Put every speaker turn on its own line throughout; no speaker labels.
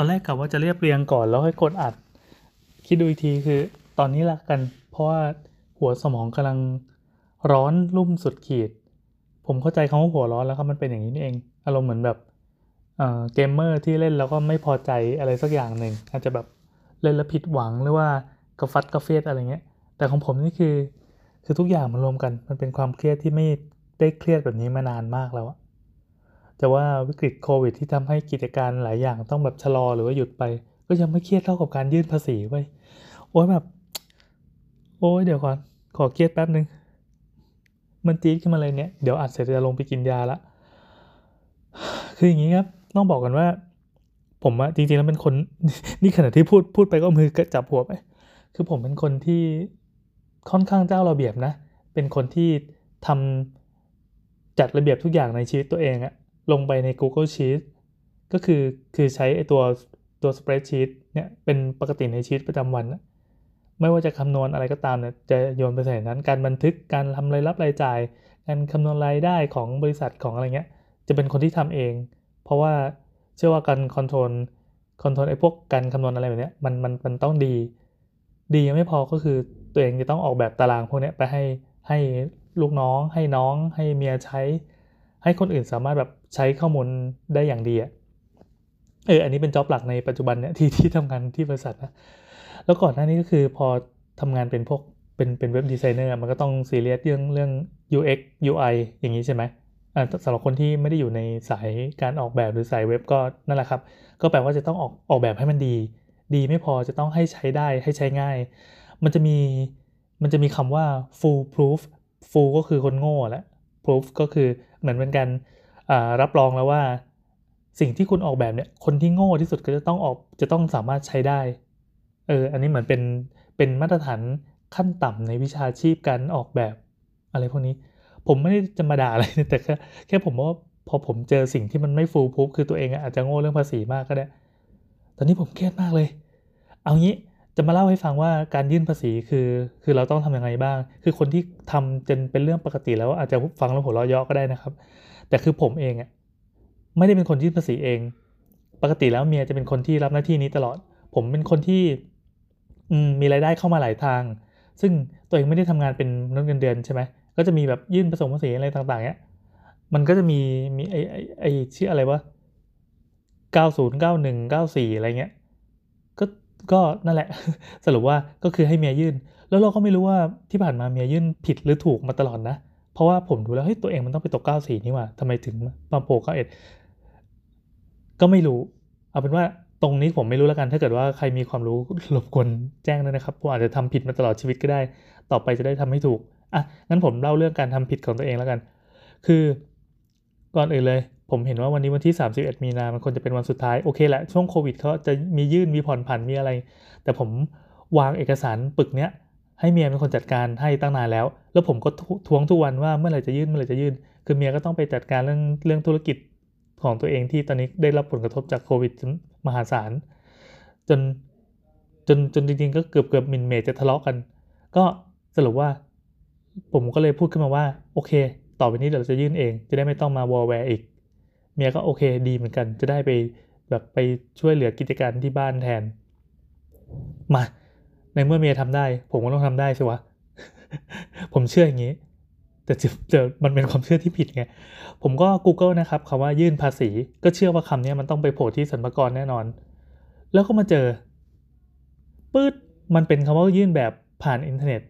ตอนแรกกะว่าจะเรียบเรียงก่อนแล้วค่อยกดอัด คิดดูอีกทีคือ ตอนนี้ละกัน เพราะว่าหัวสมองกำลังร้อนรุ่มสุดขีด ผมเข้าใจคำว่าหัวร้อนแล้วครับมันเป็นอย่างนี้นี่เอง อารมณ์เหมือนแบบเกมเมอร์ที่เล่นแล้วก็ไม่พอใจอะไรสักอย่างหนึ่งอาจจะแบบเล่นแล้วผิดหวังหรือว่ากระฟัดกระเฟียดอะไรเงี้ย แต่ของผมนี่คือคือทุกอย่างมันรวมกัน มันเป็นความเครียดที่ไม่ได้เครียดแบบนี้มานานมากแล้วอะ แต่ว่าวิกฤตโควิด ที่ทำให้กิจการหลายอย่างต้องแบบชะลอหรือว่าหยุดไป ก็ยังไม่เครียดเท่ากับการยื่นภาษีไว้โอ้ยแบบ โอ้ยเดี๋ยวก่อนขอเครียดแป๊บนึง มันจี๊ดขึ้นมาเลยเนี่ย เดี๋ยวอัดเสร็จจะลงไปกินยาละ คืออย่างนี้ครับ ต้องบอกกันว่า ผมอะจริงๆแล้วเป็นคน นี่ขณะที่พูดพูดไปก็มือกจับหัวไป คือผมเป็นคนที่ค่อนข้างเจ้าระเบียบนะ เป็นคนที่ทำจัดระเบียบทุกอย่างในชีวิตตัวเองอะ ลงไปใน Google Sheets ก็คือคือใช้ไอตัวตัว spreadsheet เนี่ยเป็นปกติในชีวิตประจำวันนะไม่ว่าจะคำนวณอะไรก็ตามเนี่ยจะโยนไปใส่นั้น การบันทึกการทำรายรับรายจ่าย การคำนวณรายได้ของบริษัทของอะไรเงี้ย จะเป็นคนที่ทำเอง เพราะว่าเชื่อว่าการ control control ไอ้พวกการคำนวณอะไรแบบนี้มันมันมันต้องดี ดียังไม่พอก็คือตัวเองจะต้องออกแบบตารางพวกนี้ไปให้ให้ลูกน้อง ให้น้องให้เมียใช้ ให้คนอื่นสามารถแบบใช้ข้อมูลได้อย่างดีอะเอออันนี้เป็นจ็อบหลักในปัจจุบันเนี่ยที่ที่ทำงานที่บริษัทนะแล้วก่อนหน้านี้ก็คือพอทำงานเป็นพวกเป็นเป็นเว็บดีไซเนอร์มันก็ต้องซีเรียสเรื่องเรื่อง UX UI อย่างนี้ใช่ไหมอ่าสำหรับคนที่ไม่ได้อยู่ในสายการออกแบบหรือสายเว็บก็นั่นแหละครับ ก็แปลว่าจะต้องออกออกแบบให้มันดี ดีไม่พอจะต้องให้ใช้ได้ให้ใช้ง่าย มันจะมีมันจะมีคำว่า full proof full ก็คือคนโง่แหละ proof ก็คือเหมือนเป็นการรับรองแล้วว่า สิ่งที่คุณออกแบบเนี่ยคนที่โง่ที่สุดก็จะต้องออกจะต้องสามารถใช้ได้เอออันนี้เหมือนเป็นเป็นมาตรฐานขั้นต่ำในวิชาชีพการออกแบบอะไรพวกนี้ ผมไม่ได้จะมาด่าอะไรแต่แค่แค่ผมว่าพอผมเจอสิ่งที่มันไม่ฟูลพูฟคือตัวเองอาจจะโง่เรื่องภาษีมากก็ได้ ตอนนี้ผมเครียดมากเลย เอางี้ จะมาเล่าให้ฟังว่าการยื่นภาษีคือคือเราต้องทำยังไงบ้าง คือคนที่ทำจนเป็นเรื่องปกติแล้วอาจจะฟังแล้วหัวเราะเยาะก็ได้นะครับ แต่คือผมเองอะไม่ได้เป็นคนยื่นภาษีเอง ปกติแล้วเมียจะเป็นคนที่รับหน้าที่นี้ตลอด ผมเป็นคนที่มีรายได้เข้ามาหลายทาง ซึ่งตัวเองไม่ได้ทำงานเป็นนักเงินเดือนใช่ไหมก็จะมีแบบยื่นผสมภาษีอะไรต่างๆเนี้ยมันก็จะมีมีไอไอไอชื่ออะไรวะ90 91 94 อะไรเงี้ย ก็นั่นแหละ สรุปว่าก็คือให้เมียยื่น แล้วเราก็ไม่รู้ว่าที่ผ่านมาเมียยื่นผิดหรือถูกมาตลอดนะ เพราะว่าผมดูแล้วเฮ้ยตัวเองมันต้องไปตก94นี่ว่าทำไมถึงมาโผล่91ก็ไม่รู้ เอาเป็นว่าตรงนี้ผมไม่รู้แล้วกันถ้าเกิดว่าใครมีความรู้รบกวนแจ้งด้วยนะครับผมอาจจะทำผิดมาตลอดชีวิตก็ได้ ต่อไปจะได้ทำให้ถูกอะงั้นผมเล่าเรื่องการทำผิดของตัวเองแล้วกัน คือก่อนอื่นเลย ผมเห็นว่าวันนี้วันที่ 31 มีนา มันควรจะเป็นวันสุดท้าย โอเคแหละ ช่วงโควิดเขาจะมียื่นมีผ่อนผันมีอะไร แต่ผมวางเอกสารปึกเนี้ยให้เมียเป็นคนจัดการให้ตั้งนานแล้ว แล้วผมก็ทวงทุกวันว่าเมื่อไหร่จะยื่นเมื่อไหร่จะยื่น คือเมียก็ต้องไปจัดการเรื่องเรื่องธุรกิจของตัวเองที่ตอนนี้ได้รับผลกระทบจากโควิดมหาศาล จนจนจนจริงๆก็เกือบเกือบมินเมจจะทะเลาะกัน ก็สรุปว่าผมก็เลยพูดขึ้นมาว่า โอเค ต่อไปนี้เดี๋ยวเราจะยื่นเอง จะได้ไม่ต้องมาวอลแวร์อีก เมียก็โอเคดีเหมือนกัน จะได้ไปแบบไปช่วยเหลือกิจการที่บ้านแทน มา ในเมื่อเมียทำได้ ผมก็ต้องทำได้ใช่ไหมผมเชื่ออย่างนี้ แต่จะมันเป็นความเชื่อที่ผิดไง ผมก็ Google นะครับคำว่ายื่นภาษี ก็เชื่อว่าคำนี้มันต้องไปโผล่ที่สรรพากรแน่นอน แล้วก็มาเจอปื๊ดมันเป็นคำว่ายื่นแบบผ่านอินเทอร์เน็ต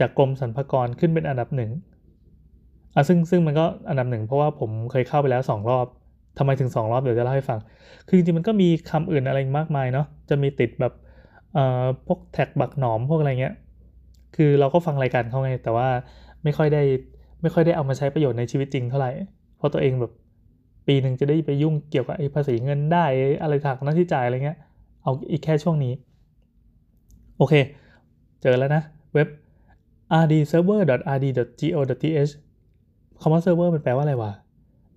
จากกรมสรรพากรขึ้นเป็นอันดับหนึ่ง อะซึ่งซึ่งมันก็อันดับหนึ่งเพราะว่าผมเคยเข้าไปแล้วสองรอบทำไมถึงสองรอบเดี๋ยวจะเล่าให้ฟัง คือจริงๆมันก็มีคำอื่นอะไรมากมายเนาะจะมีติดแบบเอ่อพวกแท็กบักหนอมพวกอะไรเงี้ยคือเราก็ฟังรายการเขาไง แต่ว่าไม่ค่อยได้ไม่ค่อยได้เอามาใช้ประโยชน์ในชีวิตจริงเท่าไหร่เพราะตัวเองแบบปีหนึ่งจะได้ไปยุ่งเกี่ยวกับไอ้ภาษีเงินได้อะไรทางหน้าที่จ่ายอะไรเงี้ย เอาอีกแค่ช่วงนี้ โอเค เจอแล้วนะ เว็บ rdserver.rd.go.th คำว่าเซิร์ฟเวอร์มันแปลว่าอะไรวะ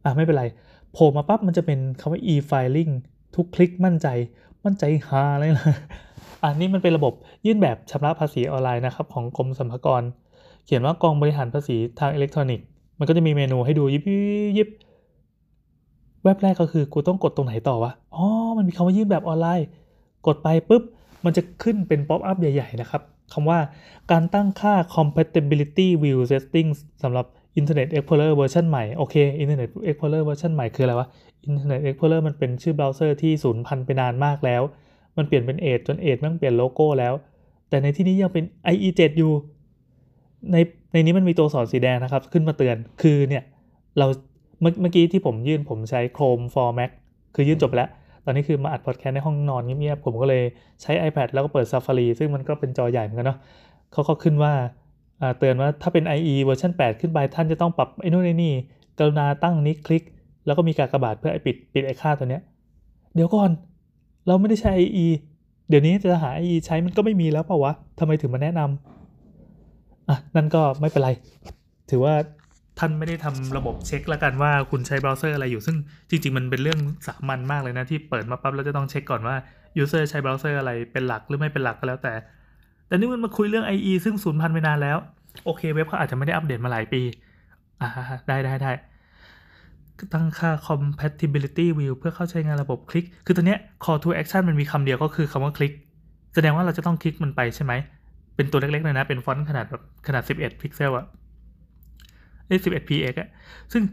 อะไม่เป็นไร โผล่มาปั๊บมันจะเป็นคำว่า e-filing ทุกคลิกมั่นใจ มั่นใจฮาเลยนะอันนี้มันเป็นระบบยื่นแบบชำระภาษีออนไลน์นะครับ ของกรมสรรพากร เขียนว่ากองบริหารภาษีทางอิเล็กทรอนิกส์ มันก็จะมีเมนูให้ดูยิบยิบแว็บแรกก็คือกูต้องกดตรงไหนต่อวะอ๋ออ๋อ มันมีคำว่ายื่นแบบออนไลน์ กดไปปุ๊บ มันจะขึ้นเป็น pop-up ใหญ่ ๆ นะครับคำว่าการตั้งค่า compatibility view settings สำหรับ Internet Explorer version ใหม่ โอเค Internet Explorer version ใหม่คืออะไรวะ Internet Explorer มันเป็นชื่อเบราว์เซอร์ที่สูญพันธุ์ไปนานมากแล้ว มันเปลี่ยนเป็น Edge จน Edge มันเปลี่ยนโลโก้แล้ว แต่ในที่นี้ยังเป็น IE 7 อยู่ ในในนี้มันมีตัวสอนสีแดงนะครับ ขึ้นมาเตือน คือเนี่ย เราเมื่อเมื่อกี้ที่ผมยื่นผมใช้ Chrome for Mac คือยื่นจบแล้วตอนนี้คือมาอัดพอดแคสต์ในห้องนอนเงียบๆ ผมก็เลยใช้ iPad แล้วก็เปิด Safari ซึ่งมันก็เป็นจอใหญ่เหมือนกันเนาะเขาก็ขึ้นว่า เตือนว่าถ้าเป็น IE เวอร์ชัน8 ขึ้นไปท่านจะต้องปรับไอ้นู่นไอ้นี่กรุณาตั้งนี้คลิก แล้วก็มีการกากบาทเพื่อปิดปิดไอ้ค่าตัวเนี้ยเดี๋ยวก่อน เราไม่ได้ใช้ IE เดี๋ยวนี้จะหา IE ใช้มันก็ไม่มีแล้วเปล่าวะทำไมถึงมาแนะนำอะนั่นก็ไม่เป็นไร ถือว่าท่านไม่ได้ทำระบบเช็คแล้วกันว่าคุณใช้เบราว์เซอร์อะไรอยู่ซึ่งจริง ๆ มันเป็นเรื่องสามัญมากเลยนะ ที่เปิดมาปั๊บแล้วจะต้องเช็คก่อนว่า user ใช้เบราว์เซอร์อะไรเป็นหลักหรือไม่เป็นหลักก็แล้วแต่ แต่นี่มันมาคุยเรื่อง IE ซึ่งสูญพันธุ์ไปนานแล้ว โอเคเว็บเขาอาจจะไม่ได้อัปเดตมาหลายปี อ่าได้ได้ได้ตั้งค่า compatibility view เพื่อเข้าใช้งานระบบคลิก คือตัวเนี้ย call to action มันมีคำเดียวก็คือคำว่าคลิก แสดงว่าเราจะต้องคลิกมันไปใช่ไหม เป็นตัวเล็กๆเลยนะ เป็นฟอนต์ขนาดแบบขนาด 11 พิกเซลอะเอ้11 px อะซึ่ง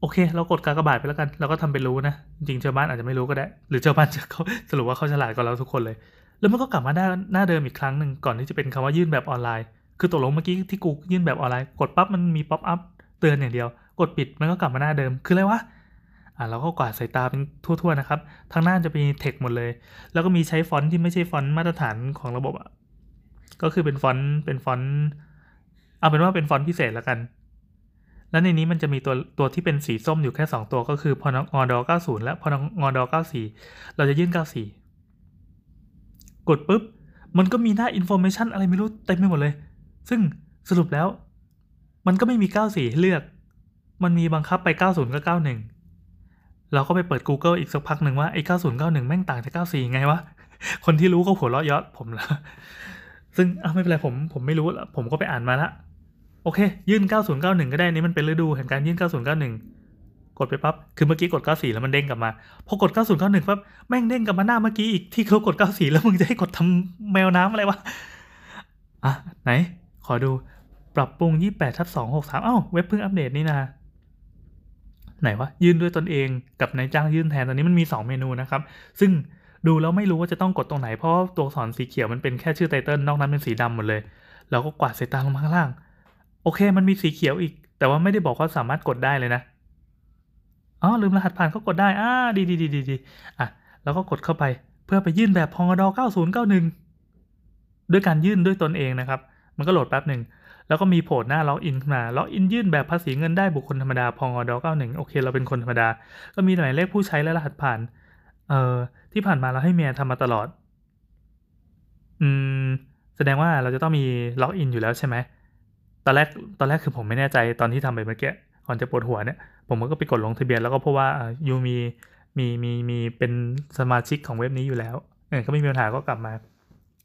โอเค เรากดกากบาทไปแล้วกัน เราก็ทำเป็นรู้นะ จริงชาวบ้านอาจจะไม่รู้ก็ได้ หรือชาวบ้านจะเขาสรุปว่าเขาฉลาดกว่าเราทุกคนเลย แล้วมันก็กลับมาหน้าหน้าเดิมอีกครั้งหนึ่งก่อนที่จะเป็นคำว่ายื่นแบบออนไลน์ คือตกลงเมื่อกี้ที่กูยื่นแบบออนไลน์ กดปั๊บมันมี pop-up เตือนอย่างเดียว กดปิดมันก็กลับมาหน้าเดิม คืออะไรวะ อ่าเราก็กวาดสายตาเป็นทั่วๆนะครับ ทั้งหน้าจะมีเทคหมดเลย แล้วก็มีใช้ฟอนต์ที่ไม่ใช่ฟอนต์มาตรฐานของระบบอะ ก็คือเป็นฟอนต์เป็นฟอนต์ เอาเป็นว่าเป็นฟอนต์พิเศษแล้วกัน แล้วในนี้มันจะมีตัวตัวที่เป็นสีส้มอยู่แค่ 2 ตัวก็คือพอนงอด90 และพอนงอด94 เราจะยื่น 94 กดปุ๊บ มันก็มีหน้าอินโฟเมชันอะไรไม่รู้เต็มไปหมดเลย ซึ่งสรุปแล้ว มันก็ไม่มี 94 ให้เลือก มันมีบังคับไป 90 กับ 91 เราก็ไปเปิด Google อีกสักพักหนึ่งว่าไอ้ 9091 แม่งต่างจาก 94 ไงวะ คนที่รู้ก็หัวเราะยาะผมละซึ่งอ้าวไม่เป็นไรผมผมไม่รู้ละผมก็ไปอ่านมาละ โอเค ยื่น 9091 ก็ได้นี่มันเป็นฤดูแห่งการยื่น 9091 กดไปปั๊บ คือเมื่อกี้กด 94 แล้วมันเด้งกลับมา พอกด 9091ปั๊บ แม่งเด้งกลับมาหน้าเมื่อกี้อีกที่เขากด 94 แล้วมึงจะให้กดทำแมวน้ำอะไรวะ อะ ไหน ขอดู ปรับปรุง 28ทับ263อ้า เว็บเพิ่งอัปเดตนี่นะ ไหนวะ ยื่นด้วยตนเอง กับนายจ้างยื่นแทน ตอนนี้มันมี 2 เมนูนะครับ ซึ่งดูแล้วไม่รู้ว่าจะต้องกดตรงไหน เพราะตัวสอนสีเขียวมันเป็นแค่ชื่อไตเติล นอกนั้นเป็นสีดำหมดเลย เราก็กวาดสายตาลงมาข้างล่าง โอเค มันมีสีเขียวอีก แต่ว่าไม่ได้บอกว่าสามารถกดได้เลยนะ อ๋อลืมรหัสผ่านก็กดได้อ่าดีดีดีดีดีอะแล้วก็กดเข้าไปเพื่อไปยื่นแบบภ.ง.ด. 9091 ด้วยการยื่นด้วยตนเองนะครับ มันก็โหลดแป๊บหนึ่ง แล้วก็มีโผล่หน้าล็อกอินขึ้นมาล็อกอินยื่นแบบภาษีเงินได้บุคคลธรรมดาภ.ง.ด. 91 โอเค เราเป็นคนธรรมดา ก็มีหมายเลขผู้ใช้และรหัสผ่าน เอ่อ ที่ผ่านมาเราให้เมียทำมาตลอด อืม แสดงว่าเราจะต้องมีล็อกอินอยู่แล้วใช่ไหม ตอนแรก ตอนแรกคือผมไม่แน่ใจตอนที่ทำไปเมื่อกี้ ก่อนจะปวดหัวเนี่ย ผมก็ไปกดลงทะเบียนแล้วก็พบว่า you มีมีมีมีเป็นสมาชิกของเว็บนี้อยู่แล้วเออก็ไม่มีปัญหาก็กลับมา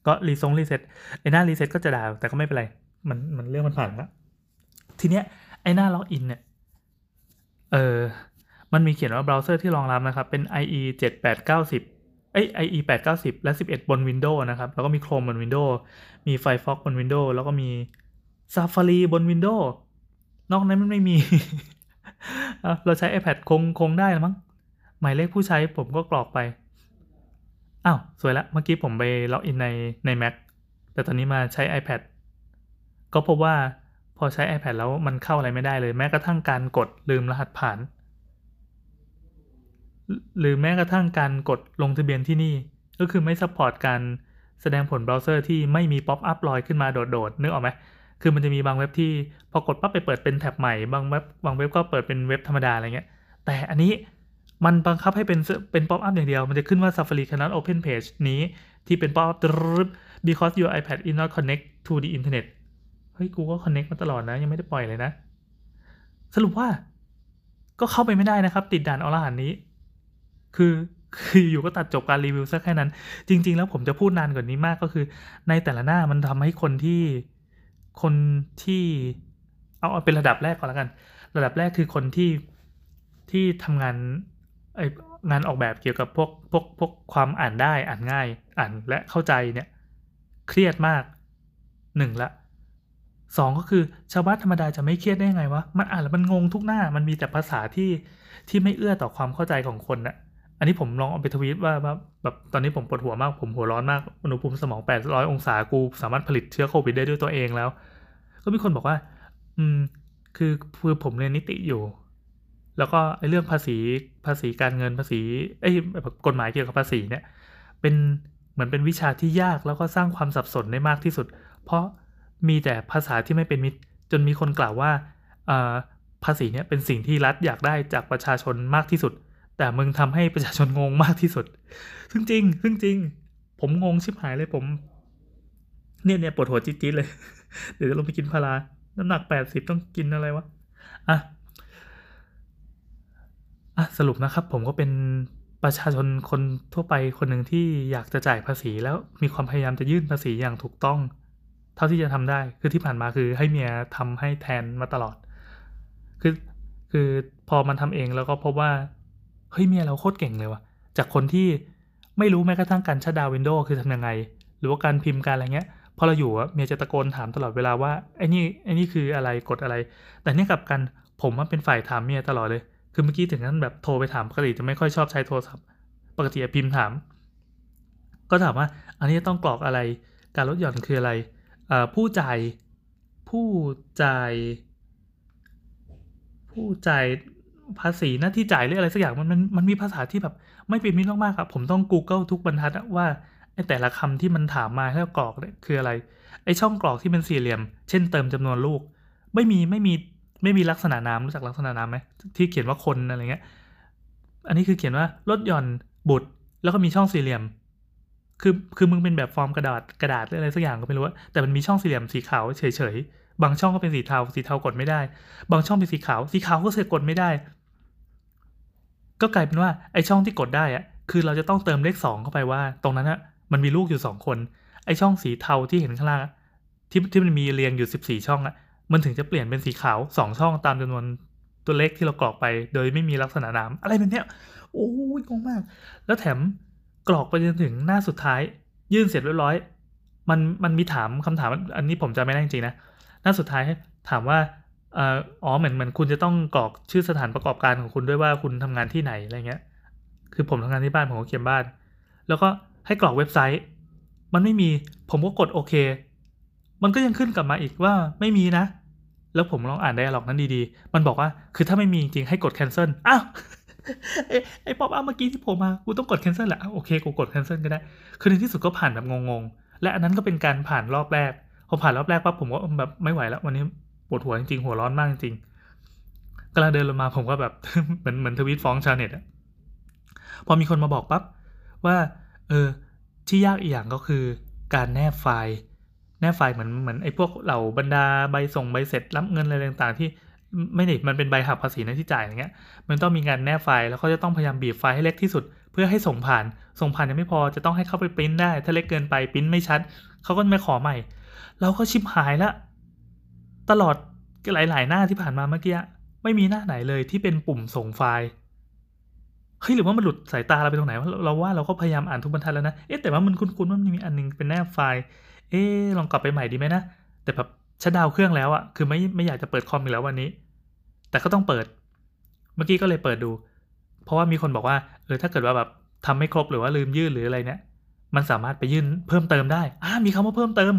ก็รีซงรีเซ็ตไอ้หน้ารีเซ็ตก็จะด่าแต่ก็ไม่เป็นไร มันมันเรื่องมันผ่านแล้วทีเนี้ยไอ้หน้าล็อกอินเนี่ยเออมันมีเขียนว่าเบราว์เซอร์ที่รองรับนะครับ เป็น IE 7890เอ้ย IE 890 และ 11 บน Windows นะครับ แล้วก็มี Chrome บน Windows มี Firefox บน Windows แล้วก็มี Safari บน Windows นอกนั้นมันไม่มี เราใช้ iPad คงคงได้แล้วมั้ง หมายเลขผู้ใช้ผมก็กรอกไป อ้าว สวยละ เมื่อกี้ผมไปล็อกอินในใน Mac แต่ตอนนี้มาใช้ iPad ก็พบว่าพอใช้ iPad แล้วมันเข้าอะไรไม่ได้เลย แม้กระทั่งการกดลืมรหัสผ่าน หรือแม้กระทั่งการกดลงทะเบียนที่นี่ ก็คือไม่ support การแสดงผลเบราว์เซอร์ที่ไม่มี pop-up ลอยขึ้นมาโดดๆนึกออกไหม คือมันจะมีบางเว็บที่พอกดปั๊บไปเปิดเป็นแท็บใหม่ บางเว็บบางเว็บก็เปิดเป็นเว็บธรรมดาอะไรเงี้ย แต่อันนี้มันบังคับให้เป็นเป็น pop-up อย่างเดียว มันจะขึ้นว่า Safari cannot open page นี้ที่เป็นป๊อปอัพ because your iPad is not connect to the internet เฮ้ย กูก็ connect มาตลอดนะ ยังไม่ได้ปล่อยเลยนะ สรุปว่า ก็เข้าไปไม่ได้นะครับ ติดด่านอรหันนี้ คือคืออยู่ก็ตัดจบการรีวิวซะแค่นั้น จริง ๆ แล้วผมจะพูดนานกว่านี้มากก็คือ ในแต่ละหน้ามันทำให้คนที่ คนที่เอาเอาเป็นระดับแรกก่อนแล้วกัน ระดับแรกคือคนที่ที่ทำงานไองานออกแบบเกี่ยวกับพวกพวกพวกความอ่านได้อ่านง่ายอ่านและเข้าใจเนี่ยเครียดมากหนึ่งละสองก็คือชาวบ้านธรรมดาจะไม่เครียดได้ไงวะมันอ่านแล้วมันงงทุกหน้ามันมีแต่ภาษาที่ที่ไม่เอื้อต่อความเข้าใจของคนนะ อันนี้ผมลองเอาไปทวีตว่าแบบตอนนี้ผมปวดหัวมากผมหัวร้อนมากอุณหภูมิสมอง800องศากูสามารถผลิตเชื้อโควิดได้ด้วยตัวเองแล้ว ก็มีคนบอกว่า อืม คือคือผมเรียนนิติอยู่ แล้วก็ไอ้เรื่องภาษีภาษีการเงินภาษีไอ้กฎหมายเกี่ยวกับภาษีเนี่ย เป็นเหมือนเป็นวิชาที่ยากแล้วก็สร้างความสับสนได้มากที่สุด เพราะมีแต่ภาษาที่ไม่เป็นมิตรจนมีคนกล่าวว่าภาษีเนี่ยเป็นสิ่งที่รัฐอยากได้จากประชาชนมากที่สุด แต่มึงทำให้ประชาชนงงมากที่สุด ซึ่งจริงซึ่งจริง ผมงงชิบหายเลยผม เนี่ยเนี่ยปวดหัวจี๊ดๆเลย เดี๋ยวจะลงไปกินพารา น้ำหนักแปดสิบต้องกินอะไรวะ อะ อะ สรุปนะครับ ผมก็เป็นประชาชนคนทั่วไปคนหนึ่งที่อยากจะจ่ายภาษีแล้วมีความพยายามจะยื่นภาษีอย่างถูกต้อง เท่าที่จะทำได้ คือที่ผ่านมาคือให้เมียทำให้แทนมาตลอด คือคือพอมันทำเองแล้วก็พบว่า เฮ้ยเมียเราโคตรเก่งเลยวะจากคนที่ไม่รู้แม้กระทั่งการชัดดาววินโดว์คือทำยังไง หรือว่าการพิมพ์การอะไรเงี้ย พอเราอยู่อะเมียจะตะโกนถามตลอดเวลาว่าไอ้นี่ไอ้นี่คืออะไรกดอะไร แต่เนี่ยกับกันผมว่าเป็นฝ่ายถามเมียตลอดเลย คือเมื่อกี้ถึงนั้นแบบโทรไปถามปกติจะไม่ค่อยชอบใช้โทรศัพท์ ปกติพิมพ์ถาม ก็ถามว่า อันนี้ต้องกรอกอะไร การลดหย่อนคืออะไรผู้จ่ายผู้จ่ายผู้จ่าย ภาษีหน้าที่จ่ายหรืออะไรสักอย่างมันมันมันมีภาษาที่แบบไม่เป็นมิตรมากๆครับผมต้อง Google ทุกบรรทัดว่าไอ้แต่ละคำที่มันถามมาให้กรอกเนี่ยคืออะไร ไอ้ช่องกรอกที่เป็นสี่เหลี่ยม เช่นเติมจำนวนลูก ไม่มีไม่มีไม่มีลักษณะนามรู้จักลักษณะนามไหมที่เขียนว่าคนอะไรเงี้ย อันนี้คือเขียนว่าลดหย่อนบุตร แล้วก็มีช่องสี่เหลี่ยม คือคือมึงเป็นแบบฟอร์มกระดาษกระดาษหรืออะไรสักอย่างก็ไม่รู้แต่มันมีช่องสี่เหลี่ยมสีขาวเฉยๆบางช่องก็เป็นสีเทาสีเทากดไม่ได้ บางช่องเป็นสีขาวสีขาวก็เสียกดไม่ได้ ก็กลายเป็นว่าไอช่องที่กดได้อะคือเราจะต้องเติมเลขสองเข้าไปว่า ตรงนั้นอะมันมีลูกอยู่สองคน ไอช่องสีเทาที่เห็นข้างล่างที่ที่มันมีเรียงอยู่สิบสี่ช่องอะมันถึงจะเปลี่ยนเป็นสีขาวสองช่องตามจำนวนตัวเลขที่เรากรอกไป โดยไม่มีลักษณะนามอะไรแบบเนี้ยโอ้ยงงมาก แล้วแถมกรอกไปจนถึงหน้าสุดท้าย ยื่นเสร็จเรียบร้อย มันมันมีถามคำถามอันนี้ผมจะไม่ได้จริงนะหน้าสุดท้ายถามว่า อ๋อเหมือนเหมือนคุณจะต้องกรอกชื่อสถานประกอบการของคุณด้วยว่าคุณทำงานที่ไหนอะไรเงี้ย คือผมทำงานที่บ้านผมก็เขียนบ้าน แล้วก็ให้กรอกเว็บไซต์ มันไม่มีผมก็กดโอเค มันก็ยังขึ้นกลับมาอีกว่าไม่มีนะ แล้วผมลองอ่าน dialog นั้นดีๆ มันบอกว่าคือถ้าไม่มีจริงให้กด cancel อ้าวไอ้ pop-up เมื่อกี้ที่ผมมากูต้องกด cancel แหละโอเคกูกด cancel ก็ได้ คือในที่สุดก็ผ่านแบบงงๆ และอันนั้นก็เป็นการผ่านรอบแรกพอผ่านรอบแรกปั๊บผมก็แบบไม่ไหวแล้ววันนี้ ปวดหัวจริงๆหัวร้อนมากจริงๆกำลังเดินลงมาผมก็แบบเหมือนเหมือนทวีตฟ้องชาวเน็ตอะพอมีคนมาบอกปั๊บว่า เออ ที่ยากอีกอย่างก็คือการแนบไฟล์แนบไฟล์เหมือนเหมือนไอ้พวกเหล่าบรรดาใบส่งใบเสร็จรับเงินอะไรต่างๆ ที่ไม่ได้มันเป็นใบหักภาษีนะที่จ่ายอย่างเงี้ย มันต้องมีการแนบไฟล์แล้วเขาจะต้องพยายามบีบไฟล์ให้เล็กที่สุด เพื่อให้ส่งผ่าน ส่งผ่านยังไม่พอจะต้องให้เข้าไปปริ้นได้ ถ้าเล็กเกินไปปริ้นไม่ชัดเขาก็ไม่ขอใหม่ เราก็ชิบหายละ ตลอดหลาย ๆ หน้าที่ผ่านมาเมื่อกี้ไม่มีหน้าไหนเลยที่เป็นปุ่มส่งไฟล์เฮ้ยหรือว่ามันหลุดสายตาเราไปตรงไหนเราว่าเราก็พยายามอ่านทุกบรรทัดแล้วนะเอ๊ะแต่ว่ามันคุ้นๆว่ามันมีอันนึงเป็นแนบไฟล์ เอ๊ลองกลับไปใหม่ดีไหมนะแต่แบบชัดดาวเครื่องแล้วอะคือไม่ไม่อยากจะเปิดคอมอีกแล้ววันนี้ แต่ก็ต้องเปิด เมื่อกี้ก็เลยเปิดดู เพราะว่ามีคนบอกว่าเออถ้าเกิดว่าแบบทำไม่ครบหรือว่าลืมยื่นหรืออะไรเนี่ย มันสามารถไปยื่นเพิ่มเติมได้อ่ามีคำว่าเพิ่มเติม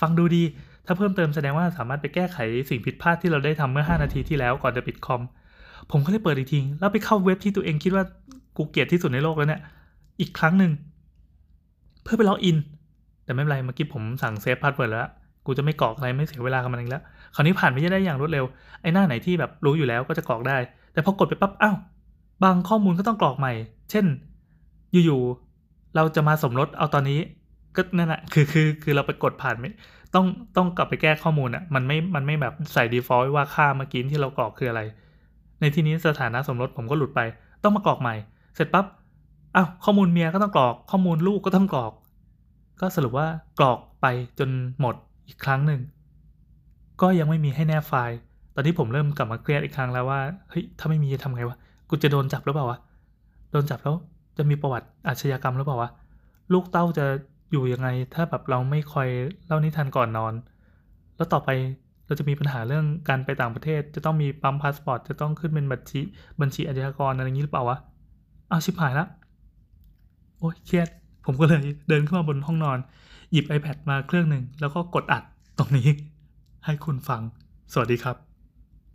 ฟังดูดี ถ้าเพิ่มเติมแสดงว่าสามารถไปแก้ไขสิ่งผิดพลาดที่เราได้ทำเมื่อ 5 นาทีที่แล้วก่อนจะปิดคอม ผมก็เลยเปิดอีกทีแล้วไปเข้าเว็บที่ตัวเองคิดว่ากูเกลียดที่สุดในโลกแล้วเนี่ย อีกครั้งหนึ่งเพื่อไปล็อกอิน แต่ไม่เป็นไรเมื่อกี้ผมสั่ง save password แล้ว กูจะไม่กรอกอะไรไม่เสียเวลากับมันอีกแล้ว คราวนี้ผ่านไปได้อย่างรวดเร็ว ไอ้หน้าไหนที่แบบรู้อยู่แล้วก็จะกรอกได้ แต่พอกดไปปั๊บอ้าวบางข้อมูลก็ต้องกรอกใหม่ เช่น อยู่ๆเราจะมาสมรสเอาตอนนี้ก็นั่นแหละคือคือคือเราไปกดผ่านไม่ ต้องต้องกลับไปแก้ข้อมูลอะ่ะมันไม่มันไม่แบบใส่ default ว่าค่าเมื่อกี้ที่เรากรอกคืออะไร ในที่นี้สถานะสมรสผมก็หลุดไป ต้องมากรอกใหม่ เสร็จปับ๊บอ้าวข้อมูลเมียก็ต้องกรอกข้อมูลลูกก็ต้องกรอก ก็สรุปว่ากรอกไปจนหมดอีกครั้งหนึ่งก็ยังไม่มีให้แนบไฟล์ ตอนนี้ผมเริ่มกลับมาเครียดอีกครั้งแล้วว่าเฮ้ยถ้าไม่มีจะทำไงวะกูจะโดนจับหรือเปล่าวะโดนจับแล้วจะมีประวัติอาชญากรรมหรือเปล่าวะลูกเต้าจะ อยู่ยังไงถ้าแบบเราไม่คอยเล่านิทานก่อนนอน แล้วต่อไปเราจะมีปัญหาเรื่องการไปต่างประเทศ จะต้องมีปั๊มพาสปอร์ตจะต้องขึ้นเป็นบัญชีบัญชีอาชญากรอะไรอย่างนี้หรือเปล่าวะอ้าวชิบหายละโอ้ยเครียด ผมก็เลยเดินขึ้นมาบนห้องนอน หยิบ iPad มาเครื่องหนึ่งแล้วก็กดอัดตรงนี้ ให้คุณฟัง สวัสดีครับ